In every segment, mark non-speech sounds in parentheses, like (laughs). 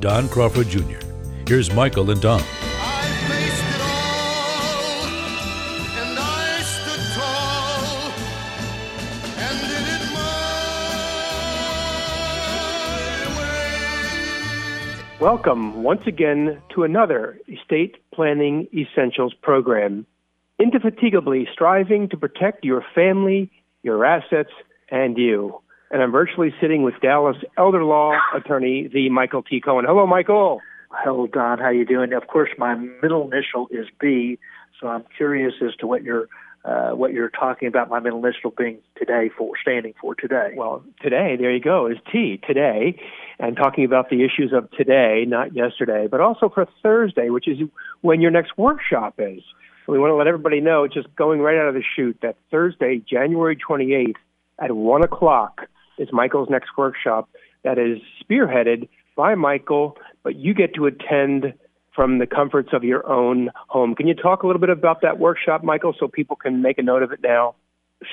Don Crawford Jr. Here's Michael and Don. Welcome once again to another Estate Planning Essentials program, indefatigably striving to protect your family, your assets, and you and I'm virtually sitting with Dallas elder law attorney, the Michael T. Cohen. Hello, Michael. Hello, Don. How you doing? Of course, my middle initial is B, so I'm curious as to what you're uh, what you're talking about. My middle initial being today for standing for today. Well, today, there you go, is T today, and talking about the issues of today, not yesterday, but also for Thursday, which is when your next workshop is. we want to let everybody know, just going right out of the chute, that Thursday, January 28th at one o'clock is Michael's next workshop that is spearheaded by Michael, but you get to attend from the comforts of your own home. Can you talk a little bit about that workshop, Michael, so people can make a note of it now?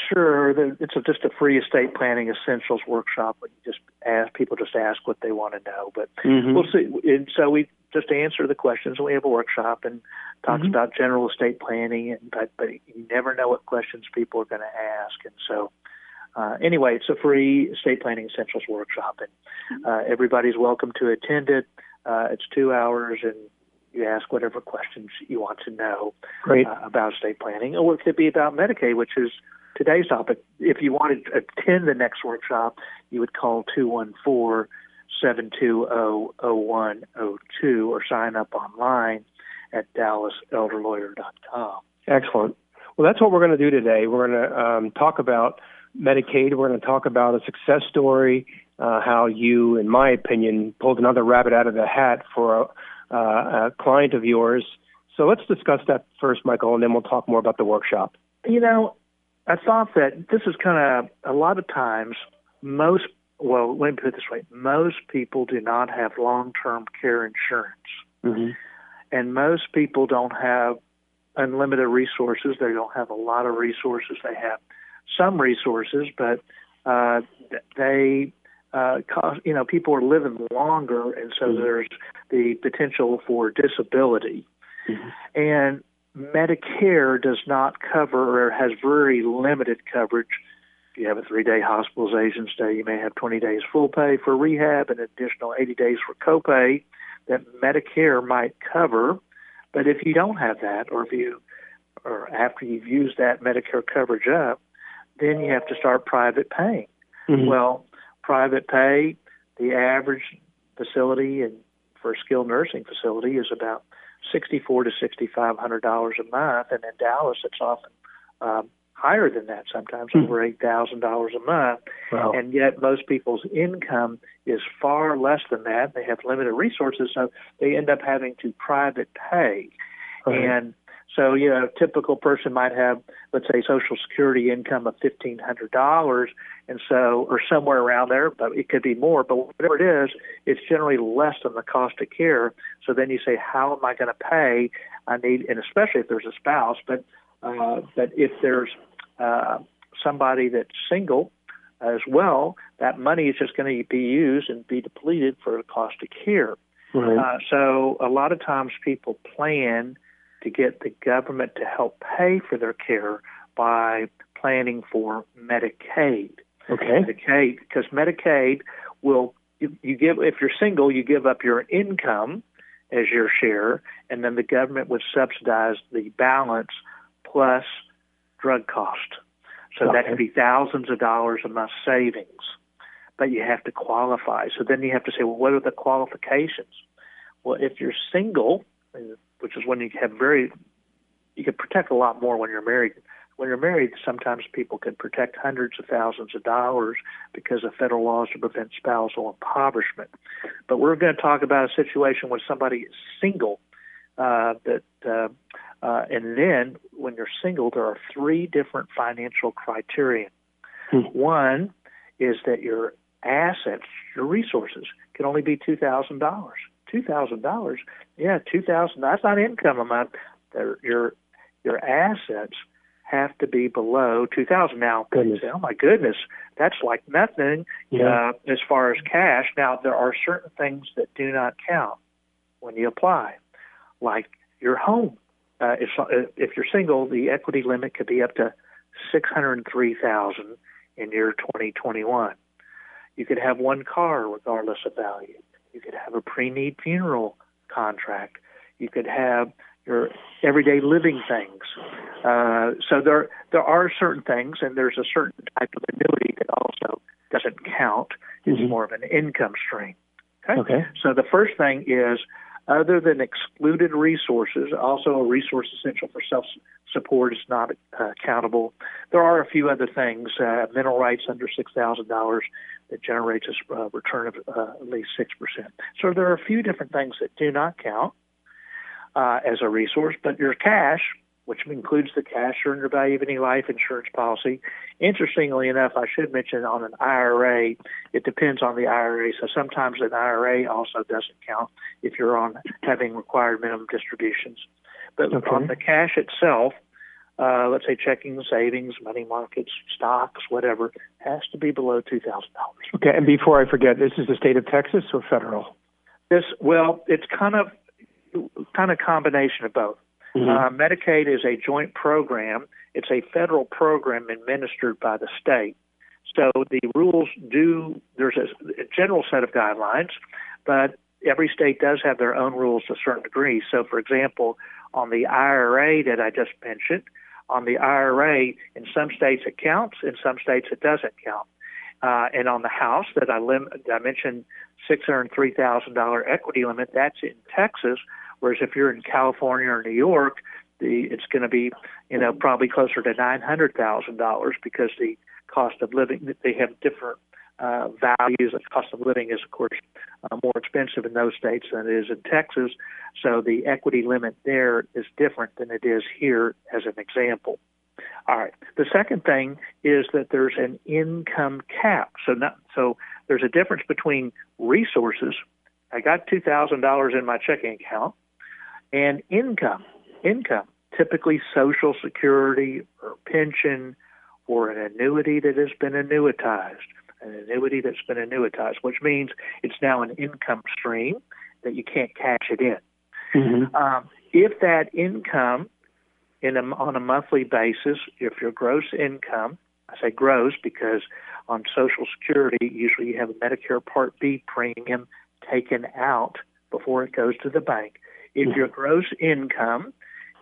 Sure. It's a, just a free estate planning essentials workshop. But you just ask people just ask what they want to know. But mm-hmm. we'll see. And so we just answer the questions. We have a workshop and talks mm-hmm. about general estate planning. And but but you never know what questions people are going to ask. And so uh, anyway, it's a free estate planning essentials workshop, and uh, everybody's welcome to attend it. Uh, it's two hours, and you ask whatever questions you want to know uh, about estate planning, or it could be about Medicaid, which is today's topic. If you want to attend the next workshop, you would call 214 720 0102 or sign up online at dallaselderlawyer.com. Excellent. Well, that's what we're going to do today. We're going to um, talk about Medicaid. We're going to talk about a success story, uh, how you, in my opinion, pulled another rabbit out of the hat for a, uh, a client of yours. So let's discuss that first, Michael, and then we'll talk more about the workshop. You know, I thought that this is kind of a lot of times most well, let me put it this way: most people do not have long-term care insurance, mm-hmm. and most people don't have unlimited resources. They don't have a lot of resources. They have some resources, but uh, they uh, cost, you know people are living longer, and so mm-hmm. there's the potential for disability. Mm-hmm. And Medicare does not cover or has very limited coverage. If you have a three day hospitalization stay, you may have 20 days full pay for rehab and an additional 80 days for copay that Medicare might cover. But if you don't have that, or if you, or after you've used that Medicare coverage up, then you have to start private paying. Mm-hmm. Well, private pay, the average facility and for a skilled nursing facility is about sixty-four to sixty-five hundred dollars a month, and in Dallas, it's often um, higher than that. Sometimes mm-hmm. over eight thousand dollars a month, wow. and yet most people's income is far less than that. They have limited resources, so they end up having to private pay, and so, you know, a typical person might have, let's say, Social Security income of fifteen hundred dollars, and so, or somewhere around there, but it could be more. But whatever it is, it's generally less than the cost of care. So then you say, how am I going to pay? I need, and especially if there's a spouse, but uh, but if there's uh, somebody that's single as well, that money is just going to be used and be depleted for the cost of care. Right. Uh, so a lot of times people plan to get the government to help pay for their care by planning for Medicaid. Okay. Medicaid, because Medicaid will you, you give if you're single, you give up your income as your share, and then the government would subsidize the balance plus drug cost. So okay. that could be thousands of dollars a month savings. But you have to qualify. So then you have to say, well, what are the qualifications? Well, if you're single, which is when you have very you can protect a lot more when you're married. when you're married, sometimes people can protect hundreds of thousands of dollars because of federal laws to prevent spousal impoverishment. But we're going to talk about a situation where somebody is single. Uh, that uh, uh, and then when you're single, there are three different financial criteria. Hmm. One is that your assets, your resources, can only be two thousand dollars. Two thousand dollars, yeah, two thousand. That's not income amount. Your your assets have to be below 2000 now goodness. oh my goodness that's like nothing yeah. uh, as far as cash now there are certain things that do not count when you apply like your home uh, if uh, if you're single the equity limit could be up to 603000 in year 2021 you could have one car regardless of value you could have a pre-need funeral contract you could have your everyday living things. Uh, so there there are certain things, and there's a certain type of annuity that also doesn't count. It's mm-hmm. more of an income stream. Okay? okay. So the first thing is, other than excluded resources, also a resource essential for self support is not uh, accountable. There are a few other things, uh, mineral rights under six thousand dollars that generates a uh, return of uh, at least six percent. So there are a few different things that do not count uh, as a resource, but your cash, which includes the cash surrender value of any life insurance policy. Interestingly enough, I should mention on an IRA, it depends on the IRA. So sometimes an IRA also doesn't count if you're on having required minimum distributions. But okay. on the cash itself, uh, let's say checking, savings, money markets, stocks, whatever, has to be below two thousand dollars. Okay, and before I forget, this is the state of Texas or federal? This well, it's kind of kind of combination of both. Mm-hmm. Uh, Medicaid is a joint program. It's a federal program administered by the state. So the rules do, there's a, a general set of guidelines, but every state does have their own rules to a certain degree. So, for example, on the IRA that I just mentioned, on the IRA, in some states it counts, in some states it doesn't count. Uh, and on the house that I, lim- I mentioned, six hundred three thousand dollar equity limit. That's in Texas. Whereas if you're in California or New York, the it's going to be you know probably closer to nine hundred thousand dollars because the cost of living they have different uh, values. The cost of living is of course uh, more expensive in those states than it is in Texas. So the equity limit there is different than it is here, as an example. All right. The second thing is that there's an income cap. So not so there's a difference between resources. I got two thousand dollars in my checking account, and income. Income, typically Social Security or pension or an annuity that has been annuitized. An annuity that's been annuitized, which means it's now an income stream that you can't cash it in. Mm-hmm. Um, if that income in a, on a monthly basis, if your gross income, I say gross because on Social Security, usually you have a Medicare Part B premium taken out before it goes to the bank. If your gross income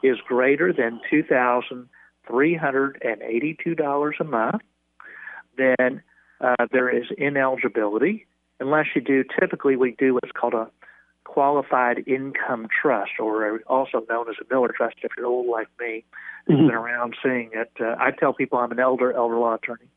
is greater than two thousand three hundred and eighty-two dollars a month, then uh, there is ineligibility. Unless you do, typically we do what's called a qualified income trust, or also known as a Miller trust. If you're old like me, mm-hmm. been around seeing it. Uh, I tell people I'm an elder elder law attorney.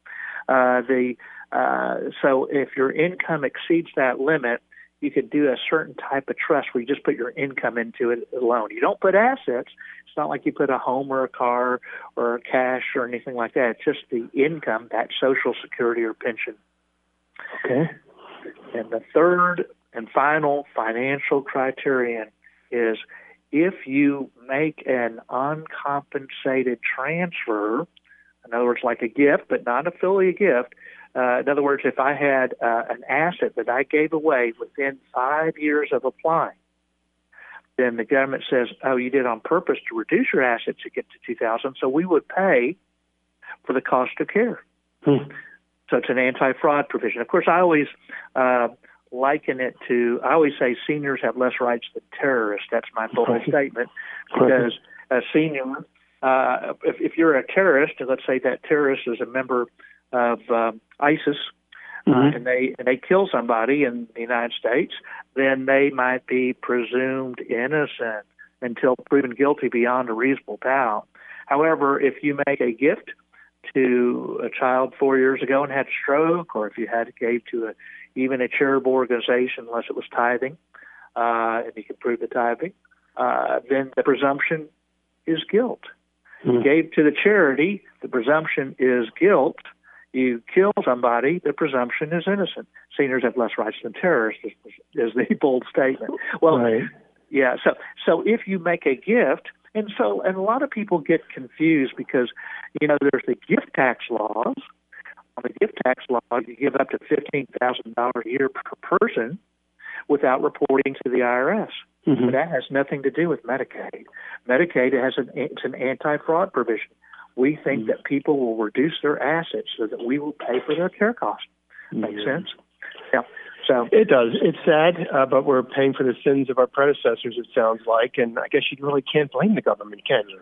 Uh, the uh, so if your income exceeds that limit, you could do a certain type of trust where you just put your income into it alone. You don't put assets. It's not like you put a home or a car or cash or anything like that. It's just the income, that Social Security or pension. Okay. And the third and final financial criterion is if you make an uncompensated transfer, in other words, like a gift, but not a affiliate gift. Uh, in other words, if I had uh, an asset that I gave away within five years of applying, then the government says, "Oh, you did on purpose to reduce your assets to get to 2,000, so we would pay for the cost of care." Hmm. So it's an anti-fraud provision. Of course, I always uh, liken it to I always say seniors have less rights than terrorists. That's my bold statement because a senior, uh, if, if you're a terrorist, and let's say that terrorist is a member of um, ISIS, uh, mm-hmm. and they and they kill somebody in the United States, then they might be presumed innocent until proven guilty beyond a reasonable doubt. However, if you make a gift to a child four years ago and had a stroke, or if you had gave to a even a charitable organization, unless it was tithing, uh, and you can prove the tithing, uh, then the presumption is guilt. Mm-hmm. You gave to the charity, the presumption is guilt. You kill somebody, the presumption is innocent. Sinners have less rights than terrorists, is, is the (laughs) bold statement. Well, right. yeah. So, so if you make a gift, and so, and a lot of people get confused because, you know, there's the gift tax laws. On the gift tax law, you give up to fifteen thousand dollars a year per person without reporting to the IRS. Mm-hmm. That has nothing to do with Medicaid. Medicaid has an it's an anti-fraud provision. We think mm-hmm. that people will reduce their assets so that we will pay for their care costs. Mm-hmm. Makes sense? Yeah. So it does. It's sad, uh, but we're paying for the sins of our predecessors. It sounds like, and I guess you really can't blame the government, can you?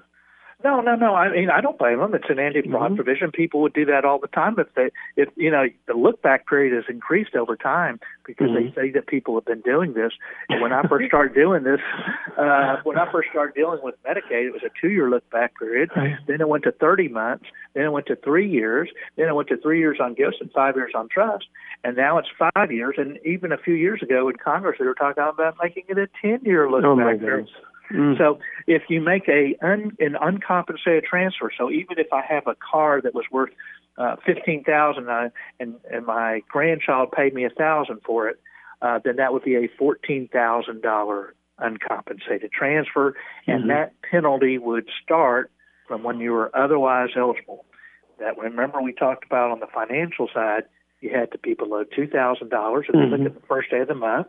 No, no, no. I mean, I don't blame them. It's an anti-fraud mm-hmm. provision. People would do that all the time if they, if you know, the look-back period has increased over time because mm-hmm. they say that people have been doing this. And when I (laughs) first started doing this, uh, when I first started dealing with Medicaid, it was a two-year look-back period. Right. Then it went to 30 months. Then it went to three years. Then it went to three years on gifts and five years on trust. And now it's five years. And even a few years ago in Congress, they were talking about making it a 10-year look-back oh period. Mm. So if you make a un, an uncompensated transfer, so even if I have a car that was worth uh, fifteen thousand uh, and and my grandchild paid me a thousand for it, uh, then that would be a fourteen thousand dollar uncompensated transfer, and mm-hmm. that penalty would start from when you were otherwise eligible. That remember we talked about on the financial side, you had to be below two thousand dollars if you look mm-hmm. at the first day of the month.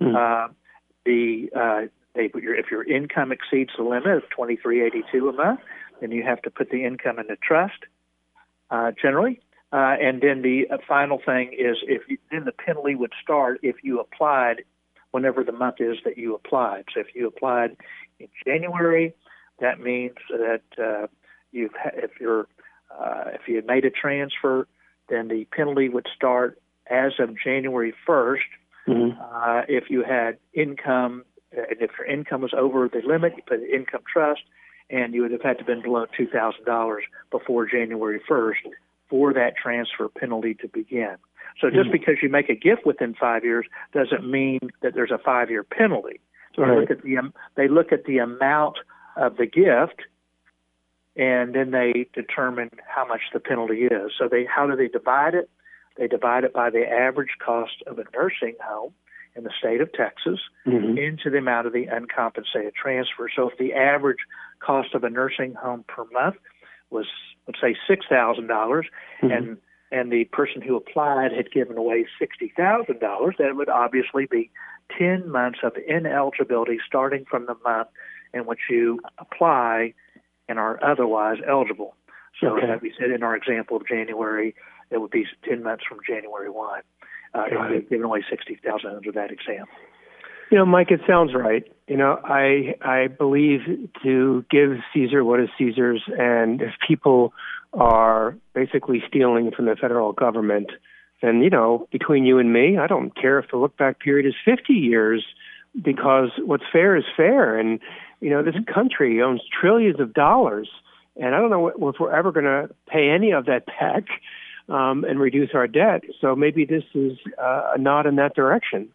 Mm-hmm. Uh, the uh, they put your if your income exceeds the limit of twenty three eighty two a month, then you have to put the income in the trust. Uh, generally, uh, and then the uh, final thing is if you, then the penalty would start if you applied whenever the month is that you applied. So if you applied in January, that means that uh, you've if you're uh, if you had made a transfer, then the penalty would start as of January 1st. Mm-hmm. Uh, if you had income and if your income was over the limit, you put an income trust, and you would have had to have been below two thousand dollars before January first for that transfer penalty to begin. So just mm-hmm. because you make a gift within five years doesn't mean that there's a five year penalty. Right. They look at the they look at the amount of the gift, and then they determine how much the penalty is. So they how do they divide it? They divide it by the average cost of a nursing home in the state of Texas mm-hmm. into the amount of the uncompensated transfer. So if the average cost of a nursing home per month was, let's say, six thousand dollars, mm-hmm. and and the person who applied had given away sixty thousand dollars, that would obviously be ten months of ineligibility starting from the month in which you apply and are otherwise eligible. So, okay. as we said in our example of January, it would be 10 months from January 1 uh, right. giving away sixty thousand under that exam. You know, Mike, it sounds right. You know, I I believe to give Caesar what is Caesar's, and if people are basically stealing from the federal government, then you know, between you and me, I don't care if the look back period is fifty years, because what's fair is fair, and you know, this country owns trillions of dollars, and I don't know if we're ever going to pay any of that back um, and reduce our debt. So maybe this is uh, a nod in that direction.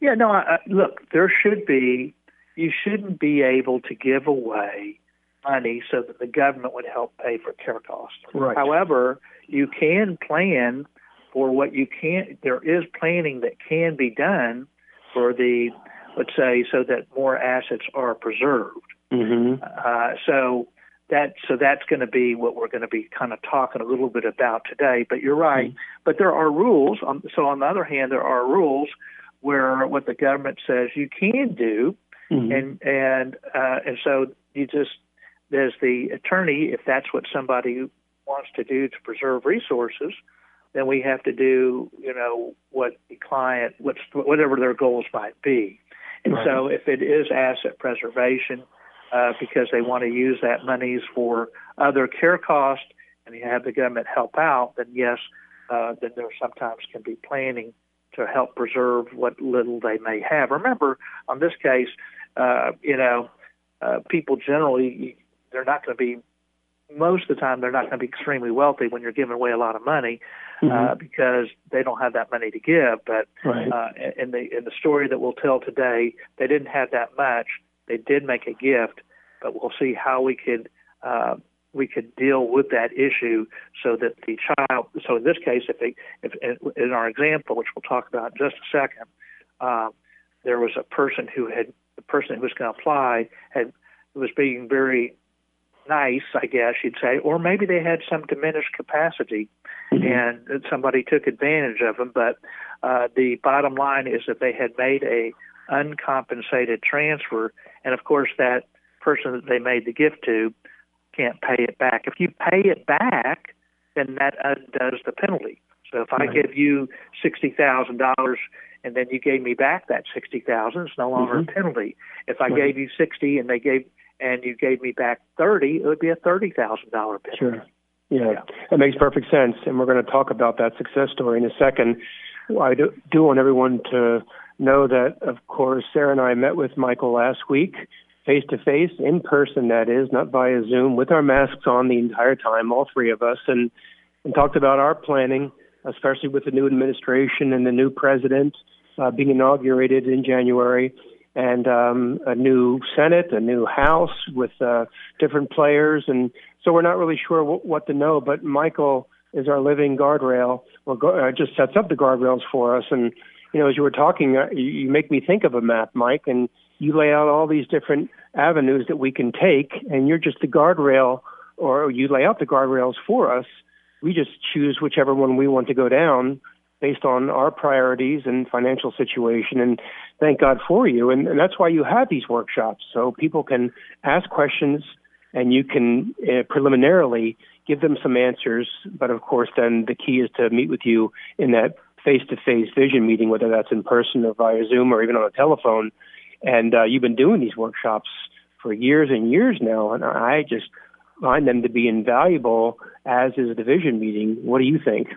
Yeah, no, I, look, there should be, you shouldn't be able to give away money so that the government would help pay for care costs. Right. However, you can plan for what you can, there is planning that can be done for the, let's say, so that more assets are preserved. Mm-hmm. Uh, so that so that's going to be what we're going to be kind of talking a little bit about today. But you're right. Mm-hmm. But there are rules. Um, so on the other hand, there are rules where what the government says you can do, mm-hmm. and and uh, and so you just there's the attorney if that's what somebody wants to do to preserve resources. Then we have to do, you know, what the client, what's whatever their goals might be. And right. so, if it is asset preservation, uh, because they want to use that monies for other care costs, and you have the government help out, then yes, uh, then there sometimes can be planning to help preserve what little they may have. Remember, on this case, uh, you know, uh, people generally they're not going to be most of the time they're not going to be extremely wealthy when you're giving away a lot of money uh, mm-hmm. uh, because they don't have that money to give. But right. uh, in the in the story that we'll tell today, they didn't have that much. They did make a gift, but we'll see how we could uh, we could deal with that issue so that the child. So in this case, if they if in our example, which we'll talk about in just a second, uh, there was a person who had the person who was going to apply had was being very nice, I guess you'd say, or maybe they had some diminished capacity mm-hmm. and somebody took advantage of them. But uh, the bottom line is that they had made a uncompensated transfer, and of course that person that they made the gift to can't pay it back. If you pay it back, then that undoes the penalty. So if right. I give you sixty thousand dollars and then you gave me back that sixty thousand, it's no longer mm-hmm. a penalty. If I right. gave you sixty and they gave and you gave me back thirty, it would be a thirty thousand dollar penalty. Sure. Yeah, yeah, that makes perfect sense, and we're going to talk about that success story in a second. I do, do want everyone to know that, of course, Sarah and I met with Michael last week, face to face, in person, that is, not via Zoom, with our masks on the entire time, all three of us, and, and talked about our planning, especially with the new administration and the new president uh, being inaugurated in January and um, a new Senate, a new House with uh, different players, and so we're not really sure w- what to know. But Michael is our living guardrail, or go- uh, just sets up the guardrails for us. And you know, as you were talking, uh, you, you make me think of a map, Mike, and you lay out all these different avenues that we can take, and you're just the guardrail, or you lay out the guardrails for us. We just choose whichever one we want to go down based on our priorities and financial situation. And thank God for you. And, and that's why you have these workshops so people can ask questions and you can uh, preliminarily give them some answers. But of course, then the key is to meet with you in that face to face vision meeting, whether that's in person or via Zoom or even on a telephone. And uh, you've been doing these workshops for years and years now. And I just find them to be invaluable, as is the vision meeting. What do you think?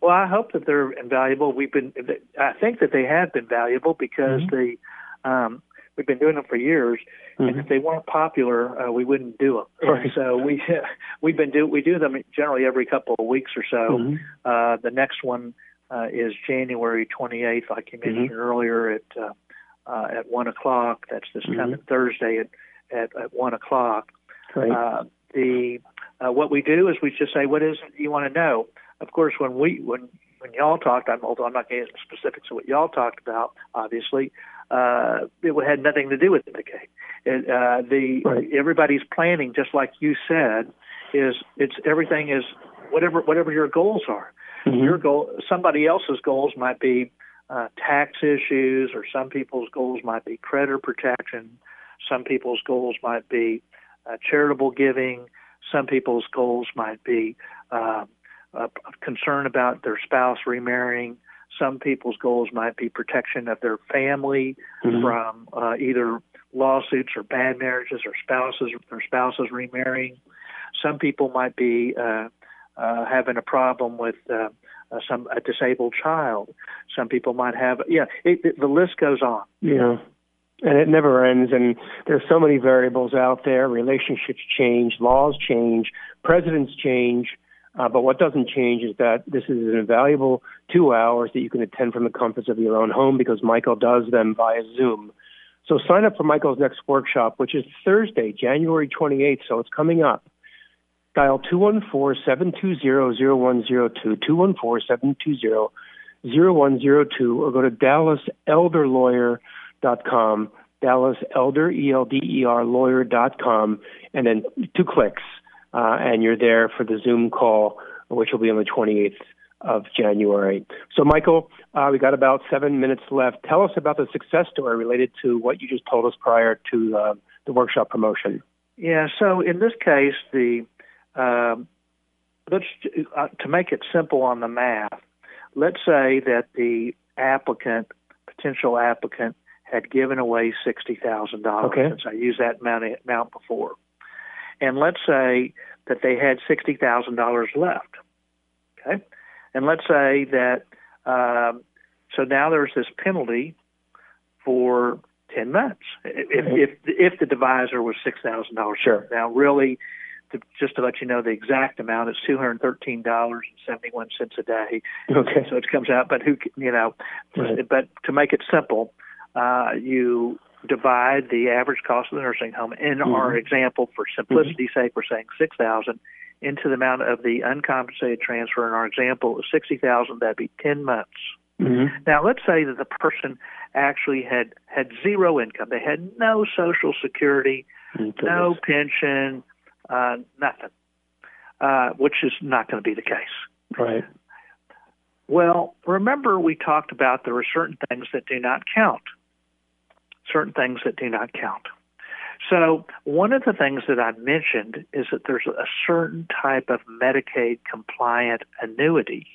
Well, I hope that they're invaluable. We've been, I think that they have been valuable because mm-hmm. they, um, we've been doing them for years, mm-hmm. and if they weren't popular, uh, we wouldn't do them. Right. So we, (laughs) we've been do we do them generally every couple of weeks or so. Mm-hmm. Uh, the next one uh, is January 28th, like you mentioned mm-hmm. earlier, at uh, uh, at one o'clock. That's this mm-hmm. coming Thursday at at, at one o'clock. Right. Uh, the uh, what we do is we just say, "What is it you want to know?" of course, when we when when y'all talked, I'm, although I'm not getting into specifics of what y'all talked about, obviously, uh, it had nothing to do with the case. It, uh, the right. everybody's planning, just like you said, is it's everything is whatever whatever your goals are. Mm-hmm. Your goal, somebody else's goals might be uh, tax issues, or some people's goals might be creditor protection. Some people's goals might be uh, charitable giving. Some people's goals might be uh, uh, concern about their spouse remarrying. Some people's goals might be protection of their family mm-hmm. from uh, either lawsuits or bad marriages or spouses or spouses remarrying. Some people might be uh, uh, having a problem with uh, uh, some a disabled child. Some people might have yeah. It, it, the list goes on. Yeah and it never ends and there's so many variables out there relationships change laws change presidents change uh, but what doesn't change is that this is an invaluable two hours that you can attend from the comforts of your own home because Michael does them via Zoom. So sign up for Michael's next workshop, which is Thursday, January 28th, so it's coming up. Dial 214-720-0102, 214-720-0102, or go to dallaselderlawyer.com, dallaselder, E-L-D-E-R, lawyer.com, and then two clicks uh, and you're there for the Zoom call, which will be on the 28th of January. So, Michael, uh, we got about seven minutes left. Tell us about the success story related to what you just told us prior to uh, the workshop promotion. Yeah. So, in this case, the uh, let's uh, to make it simple on the math. Let's say that the applicant, potential applicant, had given away sixty thousand dollars. Okay. Since I used that amount, before, and let's say that they had sixty thousand dollars left. Okay, and let's say that um, so now there's this penalty for ten months if if, if the divisor was six thousand dollars. Sure. Now really. To, just to let you know the exact amount, it's two hundred thirteen dollars and seventy one cents a day. Okay. So it comes out, but who you know, Right. but to make it simple, uh, you divide the average cost of the nursing home. In our Mhm. example, for simplicity's sake, we're saying six thousand into the amount of the uncompensated transfer. In our example, is sixty thousand. That'd be ten months. hmm Now, let's say that the person actually had had zero income. They had no Social Security, no pension, uh, nothing, uh, which is not going to be the case. Right. Well, remember we talked about there are certain things that do not count. Certain things that do not count. So, one of the things that I mentioned is that there's a certain type of Medicaid compliant annuity.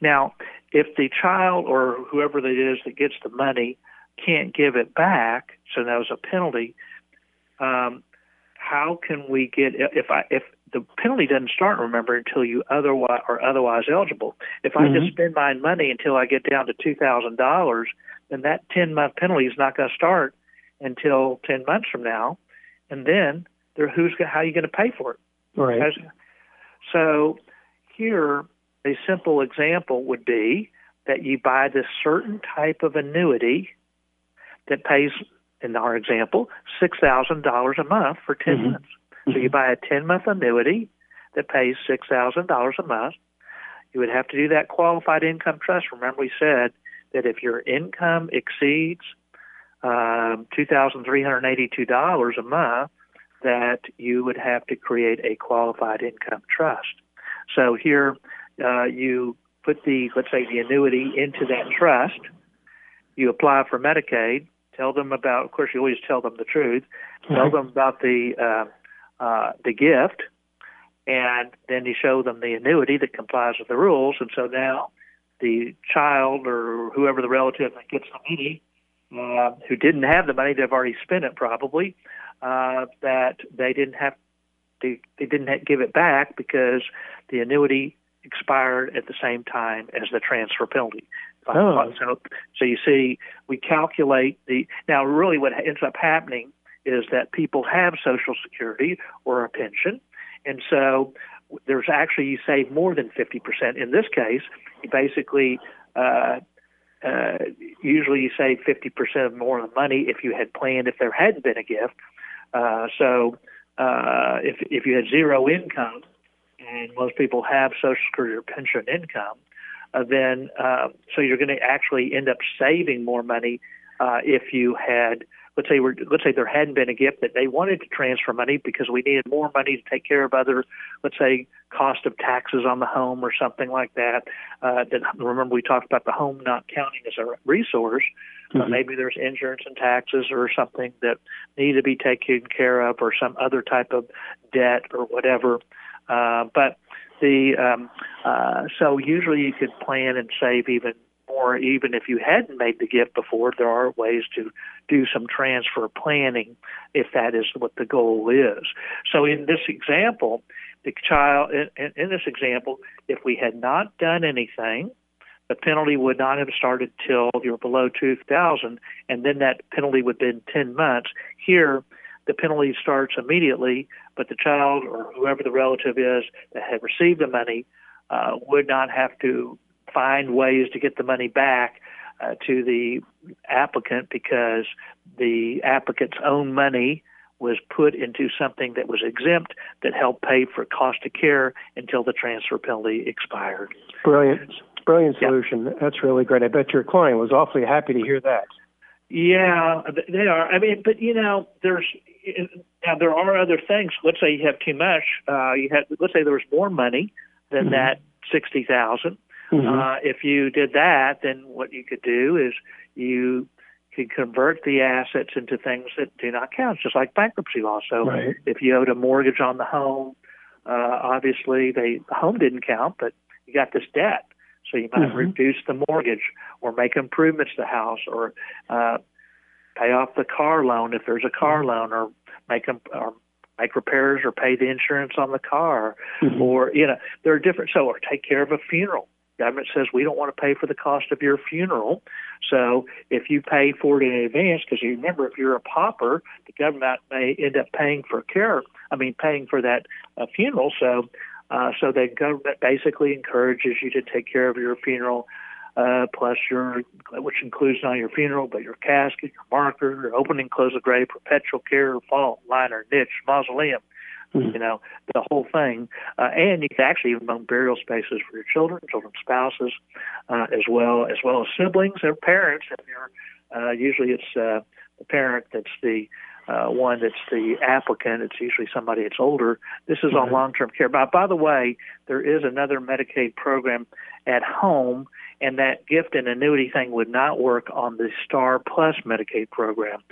Now, if the child or whoever it is that gets the money can't give it back, so that was a penalty, um, how can we get if I if the penalty doesn't start remember until you otherwise are otherwise eligible. If I Mhm. just spend my money until I get down to two thousand dollars, then that ten month penalty is not going to start until ten months from now, and then there who's how are you going to pay for it? Right. So here, a simple example would be that you buy this certain type of annuity that pays, in our example, six thousand dollars a month for 10 Mhm. months. So you buy a ten month annuity that pays six thousand dollars a month. You would have to do that qualified income trust. Remember, we said that if your income exceeds um, two thousand three hundred eighty-two dollars a month, that you would have to create a qualified income trust. So here, uh, you put the let's say the annuity into that trust. You apply for Medicaid. Tell them about. Of course, you always tell them the truth. Tell Right. them about the uh, uh, the gift, and then you show them the annuity that complies with the rules. And so now, the child or whoever the relative that gets the money, uh, who didn't have the money, they've already spent it probably. Uh, that they didn't have they, they didn't have, give it back because the annuity expired at the same time as the transfer penalty. Oh. So, so you see, we calculate the now. Really, what ends up happening is that people have Social Security or a pension, and so there's actually you save more than fifty percent. In this case, you basically. Uh, uh, usually, you save 50% more of the money if you had planned if there hadn't been a gift. Uh, so, uh, if if you had zero income, and most people have Social Security or pension income, uh, then uh, so you're going to actually end up saving more money uh, if you had. Let's say we're, let's say there hadn't been a gift that they wanted to transfer money because we needed more money to take care of other, let's say, cost of taxes on the home or something like that. Uh, that remember we talked about the home not counting as a resource. Uh, Mhm. maybe there's insurance and taxes or something that need to be taken care of, or some other type of debt or whatever. Uh, but the um, uh, so usually you could plan and save even more, even if you hadn't made the gift before. There are ways to do some transfer planning if that is what the goal is. So in this example, the child in, in, this example, if we had not done anything, the penalty would not have started till you're below 2,000, and then that penalty would have been 10 months. Here, the penalty starts immediately, but the child or whoever the relative is that had received the money uh, would not have to find ways to get the money back uh, to the applicant because the applicant's own money was put into something that was exempt that helped pay for cost of care until the transfer penalty expired. Brilliant. Brilliant Yeah. solution. That's really great. I bet your client was awfully happy to hear that. Yeah, they are. I mean, but you know, there's now there are other things. Let's say you have too much. Uh, you had let's say there was more money than Mhm. that sixty thousand. Mhm. Uh, if you did that, then what you could do is you could convert the assets into things that do not count, just like bankruptcy law. So Right. if you owed a mortgage on the home, uh, obviously they, the home didn't count, but you got this debt. So you might Mhm. reduce the mortgage or make improvements to the house or uh, pay off the car loan if there's a car loan or make them or make repairs or pay the insurance on the car Mhm. or you know there are different so or take care of a funeral government says we don't want to pay for the cost of your funeral So if you pay for it in advance, because you remember, if you're a pauper, the government may end up paying for care. I mean, paying for that uh, funeral. So, uh, so the government basically encourages you to take care of your funeral. Uh, plus your, which includes not your funeral, but your casket, your marker, your opening, close of grave, perpetual care, vault, liner, niche, mausoleum, Mm-hmm. You know, the whole thing. Uh, and you can actually even own burial spaces for your children, children's spouses, uh, as well as well as siblings or parents. If you're uh, usually it's uh, the parent that's the uh, one that's the applicant. It's usually somebody that's older. This is mm-hmm. on long-term care. By, by the way, there is another Medicaid program at home, and that gift and annuity thing would not work on the Star Plus Medicaid program.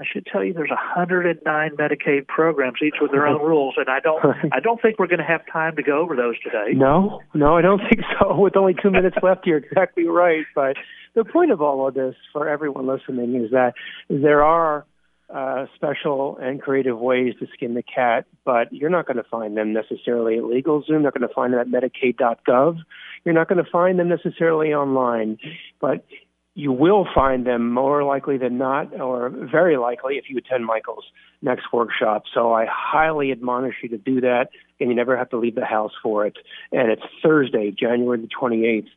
I should tell you there's 109 Medicaid programs, each with their own (laughs) rules, and I don't I don't think we're going to have time to go over those today. No, no, I don't (laughs) think so. With only two minutes (laughs) left, you're exactly right. But the point of all of this for everyone listening is that there are uh, special and creative ways to skin the cat, but you're not going to find them necessarily at LegalZoom. You're not going to find them at Medicaid.gov. You're not going to find them necessarily online. But you will find them more likely than not, or very likely, if you attend Michael's next workshop. So I highly admonish you to do that, and you never have to leave the house for it. And it's Thursday, January the 28th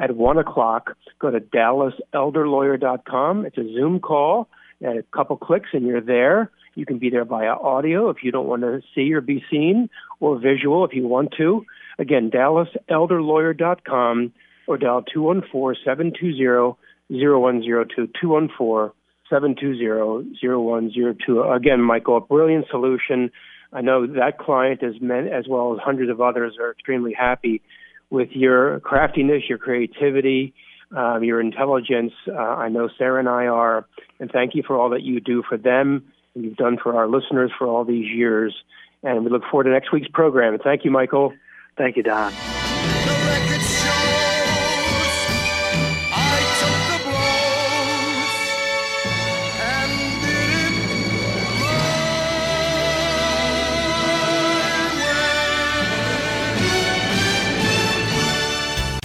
at 1 o'clock. Go to dallaselderlawyer.com. It's a Zoom call, a couple clicks, and you're there. You can be there via audio if you don't want to see or be seen, or visual if you want to. Again, dallaselderlawyer.com or dial 214 720 0102 214 720 0102. Again, Michael, a brilliant solution. I know that client, as, men, as well as hundreds of others, are extremely happy with your craftiness, your creativity, um, your intelligence. Uh, I know Sarah and I are, and thank you for all that you do for them and you've done for our listeners for all these years. And we look forward to next week's program. Thank you, Michael. Thank you, Don.